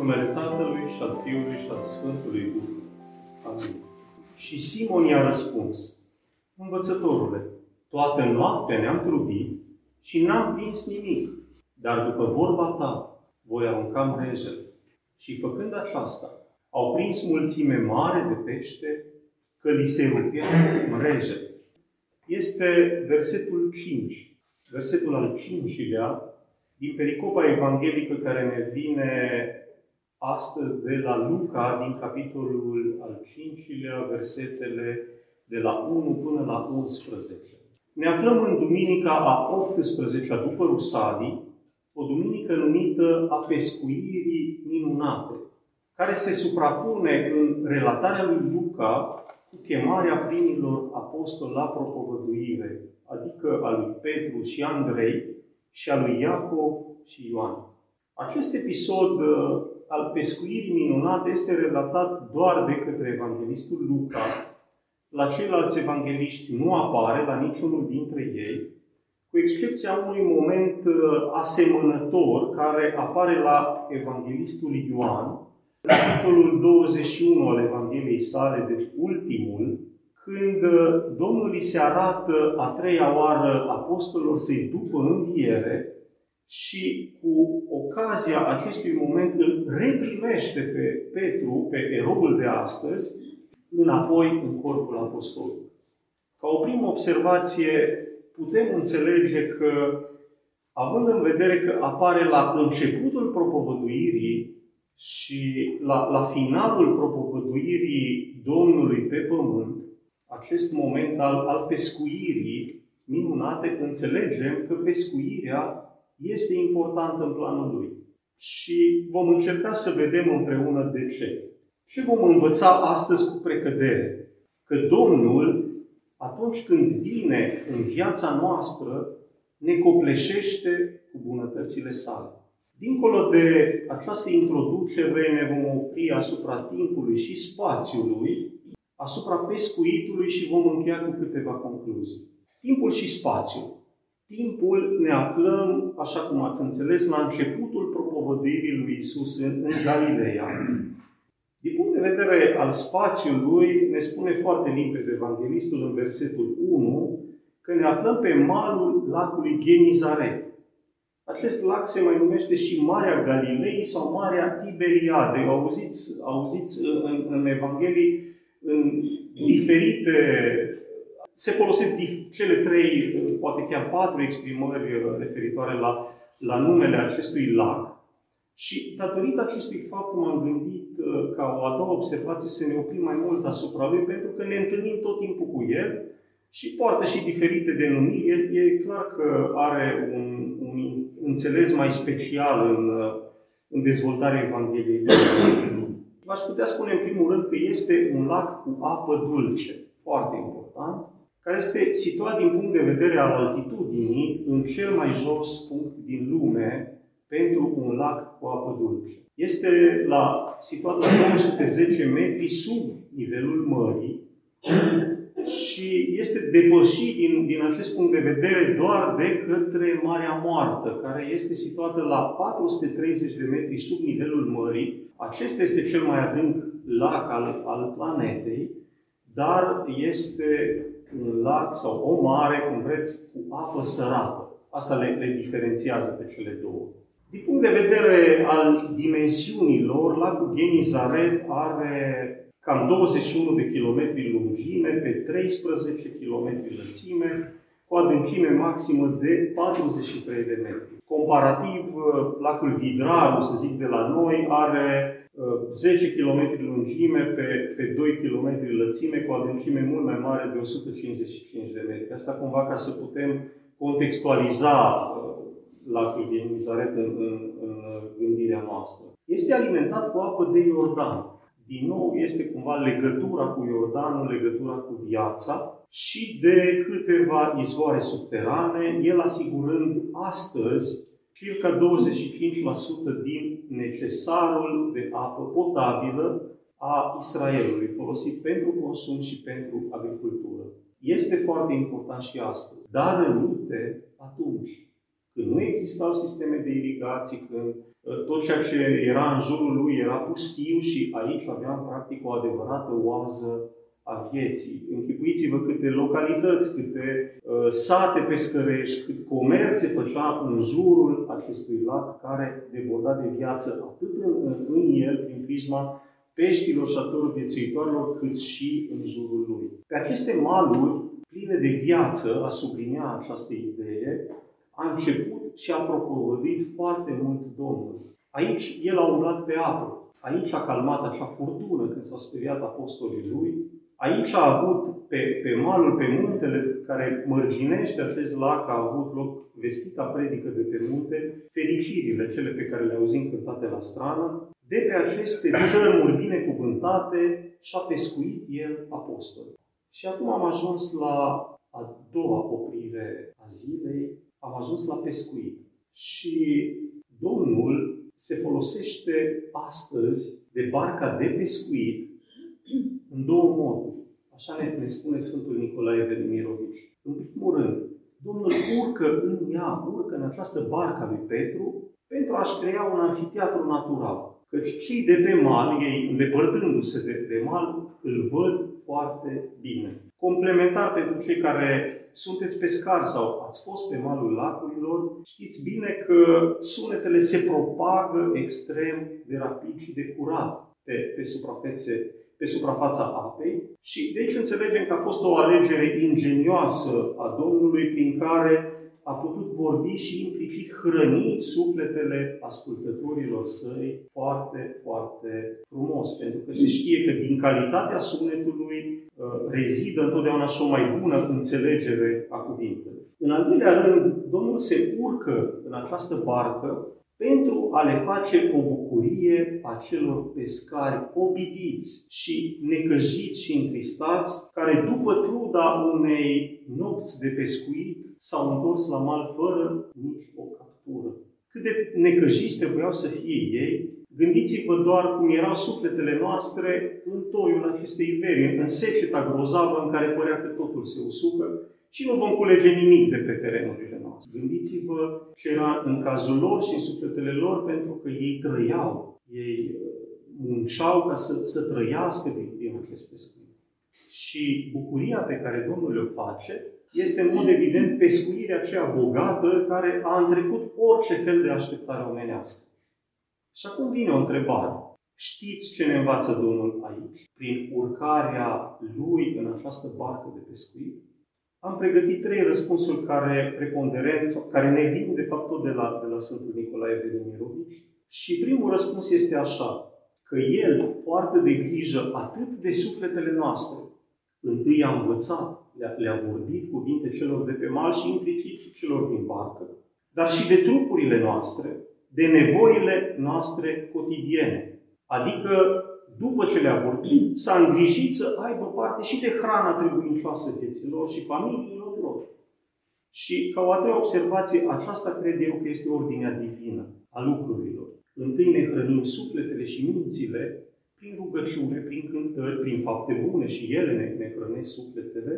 numele Tatălui și al Fiului și al Sfântului Duh. Amin. Și Simon i-a răspuns, Învățătorule, toată noaptea ne-am trudit și n-am prins nimic, dar după vorba ta voi arunca mrejele. Și făcând aceasta, au prins mulțime mare de pește, că li se rupea mrejele. Este versetul 5, versetul al cincilea din pericopa evanghelică care ne vine astăzi de la Luca, din capitolul al 5-lea, versetele de la 1 până la 11. Ne aflăm în duminica a 18-a după Rusalii, o duminică numită a pescuirii minunate, care se suprapune în relatarea lui Luca cu chemarea primilor apostoli la propovăduire, adică a lui Petru și Andrei și a lui Iacov și Ioan. Acest episod uh, al pescuirii minunate este relatat doar de către evanghelistul Luca. La ceilalți evangeliști nu apare, la niciunul dintre ei, cu excepția unui moment uh, asemănător care apare la evanghelistul Ioan, capitolul 21 al Evangheliei sale, deci ultimul, când uh, Domnul îi se arată a treia oară apostolilor să-i după înviere și cu ocazia acestui moment îl reprimește pe Petru, pe eroul de astăzi, înapoi în corpul apostolului. Ca o primă observație, putem înțelege că, având în vedere că apare la începutul propovăduirii și la, la finalul propovăduirii Domnului pe pământ, acest moment al, al pescuirii minunate, înțelegem că pescuirea este importantă în planul lui. Și vom încerca să vedem împreună de ce. Și vom învăța astăzi cu precădere că Domnul, atunci când vine în viața noastră, ne copleșește cu bunătățile sale. Dincolo de această introducere, ne vom opri asupra timpului și spațiului, asupra pescuitului și vom încheia cu câteva concluzii. Timpul și spațiul. Timpul ne aflăm, așa cum ați înțeles, la începutul propovăduirii lui Isus în, în Galileea. Din punct de vedere al spațiului, ne spune foarte limpede Evanghelistul în versetul 1 că ne aflăm pe malul lacului Genizaret. Acest lac se mai numește și Marea Galilei sau Marea Tiberiade. Auziți, auziți în, în Evanghelii în diferite se folosesc cele trei, poate chiar patru exprimări referitoare la, la numele acestui lac. Și datorită acestui fapt m-am gândit uh, ca o a doua observație să ne oprim mai mult asupra lui, pentru că ne întâlnim tot timpul cu el și poartă și diferite denumiri. E, e clar că are un, un înțeles mai special în, uh, în dezvoltarea Evangheliei. V-aș putea spune în primul rând că este un lac cu apă dulce, foarte important, care este situat din punct de vedere al altitudinii în cel mai jos punct din lume pentru un lac cu apă dulce. Este la, situat la 210 metri sub nivelul mării și este depășit din, din acest punct de vedere doar de către Marea Moartă, care este situată la 430 de metri sub nivelul mării. Acesta este cel mai adânc lac al, al planetei, dar este un lac sau o mare, cum vreți, cu apă sărată. Asta le, le diferențiază pe cele două. Din punct de vedere al dimensiunilor, lacul Genizaret are cam 21 de kilometri lungime pe 13 km lățime, cu adâncime maximă de 43 de metri. Comparativ, lacul Vidraru, să zic, de la noi, are 10 km lungime pe, pe 2 km lățime, cu adâncime mult mai mare de 155 de metri. Asta cumva ca să putem contextualiza uh, lacul din Mizaret în, în, în gândirea noastră. Este alimentat cu apă de Iordan. Din nou, este cumva legătura cu Iordanul, legătura cu viața și de câteva izvoare subterane, el asigurând astăzi circa 25% din necesarul de apă potabilă a Israelului, folosit pentru consum și pentru agricultură. Este foarte important și astăzi, dar rămite atunci când nu existau sisteme de irigații, când tot ceea ce era în jurul lui era pustiu și aici aveam practic o adevărată oază a vieții. Închipuiți-vă câte localități, câte uh, sate pescărești, cât comerțe făcea în jurul acestui lac care deborda de viață atât în, în, în el, prin prisma peștilor și a tuturor viețuitorilor, cât și în jurul lui. Pe aceste maluri pline de viață, a sublinea această idee, a început și a propovăduit foarte mult Domnul. Aici el a umblat pe apă. Aici a calmat acea furtună când s-au speriat apostolii lui. Aici a avut pe, pe malul, pe muntele care mărginește acest lac, a avut loc vestita predică de pe munte, fericirile, cele pe care le auzim cântate la strană. De pe aceste țărmuri binecuvântate și-a pescuit el apostolii. Și acum am ajuns la a doua oprire a zilei, am ajuns la pescuit. Și Domnul se folosește astăzi de barca de pescuit în două moduri. Așa ne, ne spune Sfântul Nicolae Velimirovici. În primul rând, Domnul urcă în ea, urcă în această barca lui Petru pentru a-și crea un anfiteatru natural. Căci cei de pe mal, ei îndepărtându-se de, de mal, îl văd foarte bine. Complementar pentru cei care sunteți pescari sau ați fost pe malul lacurilor, știți bine că sunetele se propagă extrem de rapid și de curat pe, pe suprafețe pe suprafața apei. Și de aici înțelegem că a fost o alegere ingenioasă a Domnului prin care a putut vorbi și implicit hrăni sufletele ascultătorilor săi foarte, foarte frumos. Pentru că se știe că din calitatea sunetului uh, rezidă întotdeauna și o mai bună înțelegere a cuvintelor. În al doilea rând, Domnul se urcă în această barcă pentru a le face o bucurie a celor pescari obidiți și necăjiți și întristați, care după truda unei nopți de pescuit s-au întors la mal fără nici o captură. Cât de necăjiți trebuiau să fie ei, gândiți-vă doar cum erau sufletele noastre în toiul acestei veri, în seceta grozavă în care părea că totul se usucă și nu vom culege nimic de pe terenurile noastre. Gândiți-vă ce era în cazul lor și în sufletele lor, pentru că ei trăiau, ei uh, munceau ca să, să trăiască din, din acest pescuit. Și bucuria pe care Domnul o face este în mod evident pescuirea aceea bogată care a întrecut orice fel de așteptare omenească. Și acum vine o întrebare. Știți ce ne învață Domnul aici? Prin urcarea Lui în această barcă de pescuit? Am pregătit trei răspunsuri care preponderent, sau care ne vin de fapt tot de la, de la Sfântul Nicolae Velimirovici. Și primul răspuns este așa, că El poartă de grijă atât de sufletele noastre, întâi a învățat, le-a, le vorbit cuvinte celor de pe mal și implicit și celor din barcă, dar și de trupurile noastre, de nevoile noastre cotidiene. Adică după ce le-a vorbit, s-a îngrijit să aibă parte și de hrana trebuincioasă vieților și familiilor lor. Și ca o a treia observație, aceasta cred eu că este ordinea divină a lucrurilor. Întâi ne hrănim sufletele și mințile prin rugăciune, prin cântări, prin fapte bune și ele ne, ne hrănesc sufletele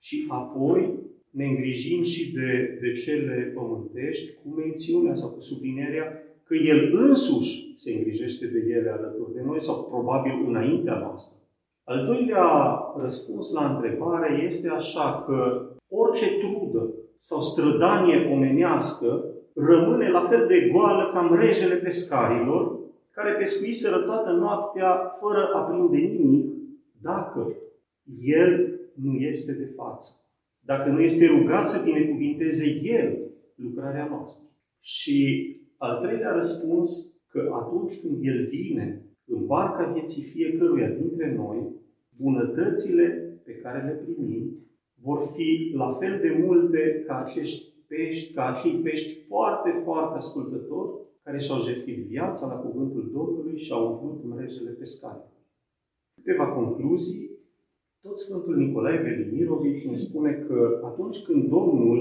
și apoi ne îngrijim și de, de cele pământești cu mențiunea sau cu sublinierea că El însuși se îngrijește de ele alături de noi sau probabil înaintea noastră. Al doilea răspuns la întrebare este așa că orice trudă sau strădanie omenească rămâne la fel de goală ca mrejele pescarilor care pescuiseră toată noaptea fără a prinde nimic dacă El nu este de față. Dacă nu este rugat să binecuvinteze El lucrarea noastră. Și al treilea răspuns, că atunci când El vine în barca vieții fiecăruia dintre noi, bunătățile pe care le primim vor fi la fel de multe ca acești pești, ca acei pești foarte, foarte ascultători, care și-au jertfit viața la cuvântul Domnului și au umplut mrejele pescarilor. Câteva concluzii. Tot Sfântul Nicolae Velimirovici ne spune că atunci când Domnul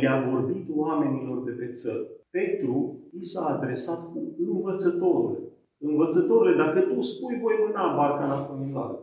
le-a vorbit oamenilor de pe țări, Petru i s-a adresat cu învățătorul. Învățătorule, dacă tu spui, voi mâna barca înapoi în lac.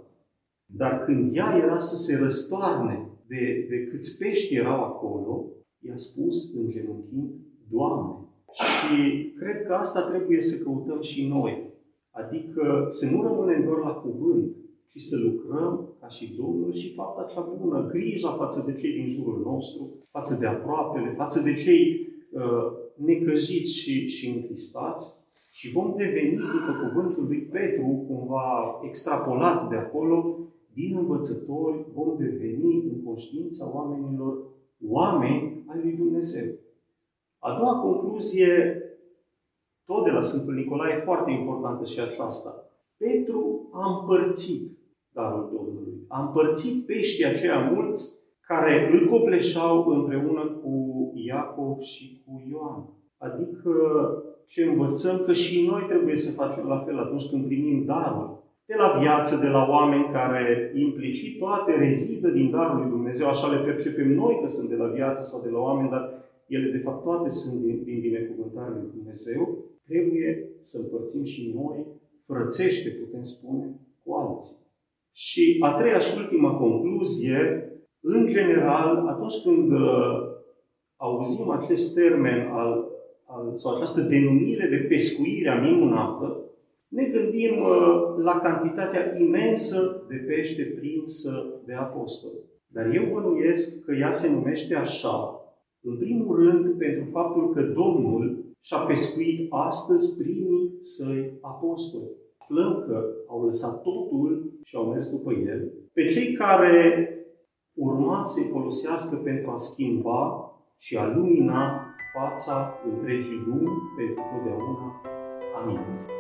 Dar când ea era să se răstoarne de, de câți pești erau acolo, i-a spus în genunchi, Doamne, Și cred că asta trebuie să căutăm și noi. Adică să nu rămânem doar la cuvânt, ci să lucrăm ca și Domnul și fapta cea bună, grija față de cei din jurul nostru, față de aproapele, față de cei uh, necăjiți și, și întristați, și vom deveni, după cuvântul lui Petru, cumva extrapolat de acolo, din învățători vom deveni în conștiința oamenilor oameni ai lui Dumnezeu. A doua concluzie, tot de la Sfântul Nicolae, foarte importantă și aceasta. Petru a împărțit darul Domnului. A împărțit peștii aceia mulți care îl copleșau împreună cu Iacov și cu Ioan. Adică ce învățăm că și noi trebuie să facem la fel atunci când primim darul. De la viață, de la oameni care implicit toate rezidă din darul lui Dumnezeu, așa le percepem noi că sunt de la viață sau de la oameni, dar ele de fapt toate sunt din, din binecuvântarea lui Dumnezeu, trebuie să împărțim și noi frățește, putem spune, cu alții. Și a treia și ultima concluzie, în general, atunci când uh, auzim acest termen al sau această denumire de pescuire a minunată, ne gândim uh, la cantitatea imensă de pește prinsă de apostoli. Dar eu bănuiesc că ea se numește așa, în primul rând pentru faptul că Domnul și-a pescuit astăzi primii săi apostoli. Aflăm că au lăsat totul și au mers după el. Pe cei care urma să-i folosească pentru a schimba și a lumina fața întregii lumi pentru totdeauna. Amin.